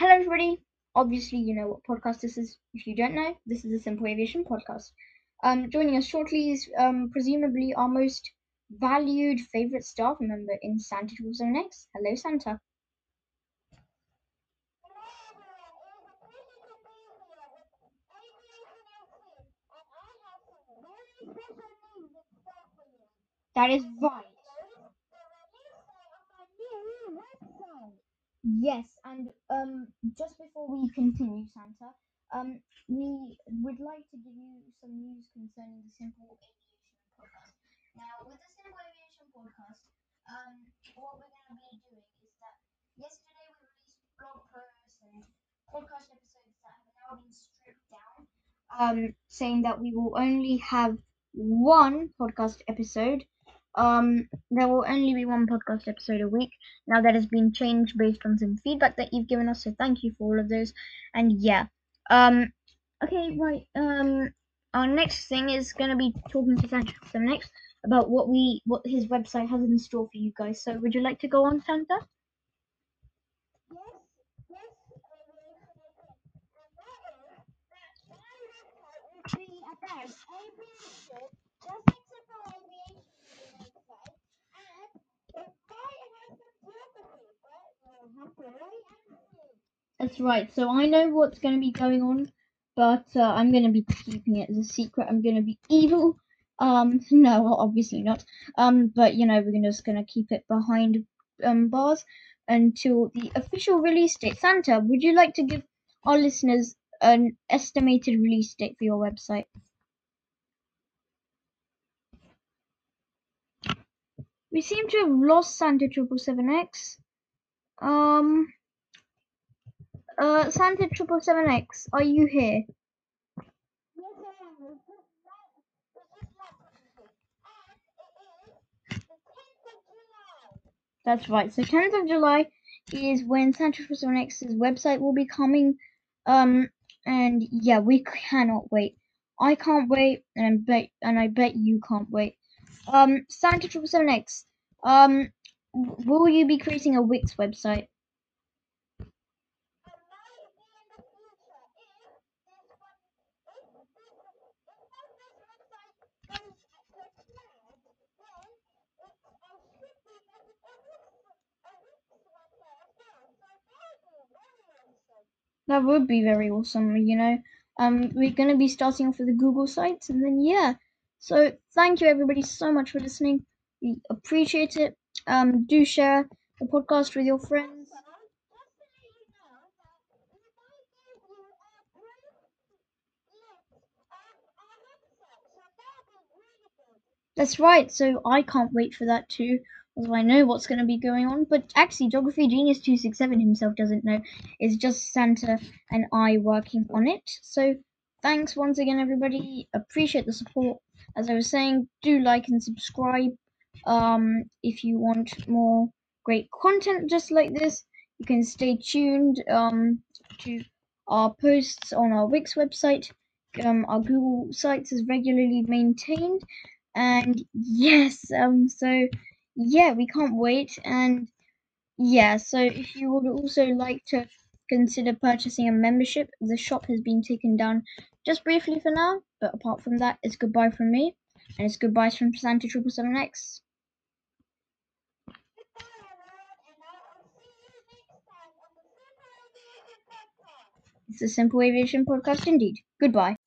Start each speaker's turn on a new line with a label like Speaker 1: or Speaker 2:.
Speaker 1: Hello, everybody. Obviously, you know what podcast this is. If you don't know, this is a Simple Aviation podcast. Um, joining us shortly is um, presumably our most valued favorite staff member in Santa Zone X. Hello, Santa. That is right. Yes, and um, just before we continue, Santa, um, we would like to give you some news concerning the Simple Aviation podcast. Now, with the Simple Aviation podcast, um, what we're going to be doing is that yesterday we released blog posts and podcast episodes that have now been stripped down, um, saying that we will only have one podcast episode um, there will only be one podcast episode a week. Now that has been changed based on some feedback that you've given us, so thank you for all of those. And yeah, um, okay, right. Um, our next thing is gonna be talking to Santa next about what we what his website has in store for you guys. So would you like to go on, Santa? That's right. So I know what's going to be going on, but uh, I'm going to be keeping it as a secret. I'm going to be evil. Um, no, obviously not. Um, but you know, we're just going to keep it behind um bars until the official release date. Santa, would you like to give our listeners an estimated release date for your website? We seem to have lost Santa Triple Seven X. Um. Uh, Santa Triple Seven X, are you here? That's right. So 10th of July is when Santa Triple Seven X's website will be coming. Um, and yeah, we cannot wait. I can't wait, and I bet, and I bet you can't wait. Um, Santa Triple Seven X. Um, will you be creating a Wix website? That would be very awesome, you know. Um, we're gonna be starting off with the Google sites, and then yeah. So thank you everybody so much for listening. We appreciate it. Um, do share the podcast with your friends. That's right. So I can't wait for that too although I know what's going to be going on. But actually, Geography Genius 267 himself doesn't know. It's just Santa and I working on it. So thanks once again, everybody. Appreciate the support. As I was saying, do like and subscribe. Um, if you want more great content just like this, you can stay tuned um, to our posts on our Wix website. Um, our Google sites is regularly maintained, and yes, um, so yeah, we can't wait. And yeah, so if you would also like to consider purchasing a membership, the shop has been taken down just briefly for now. But apart from that, it's goodbye from me, and it's goodbyes from Santa Triple Seven X. It's a Simple Aviation podcast indeed. Goodbye.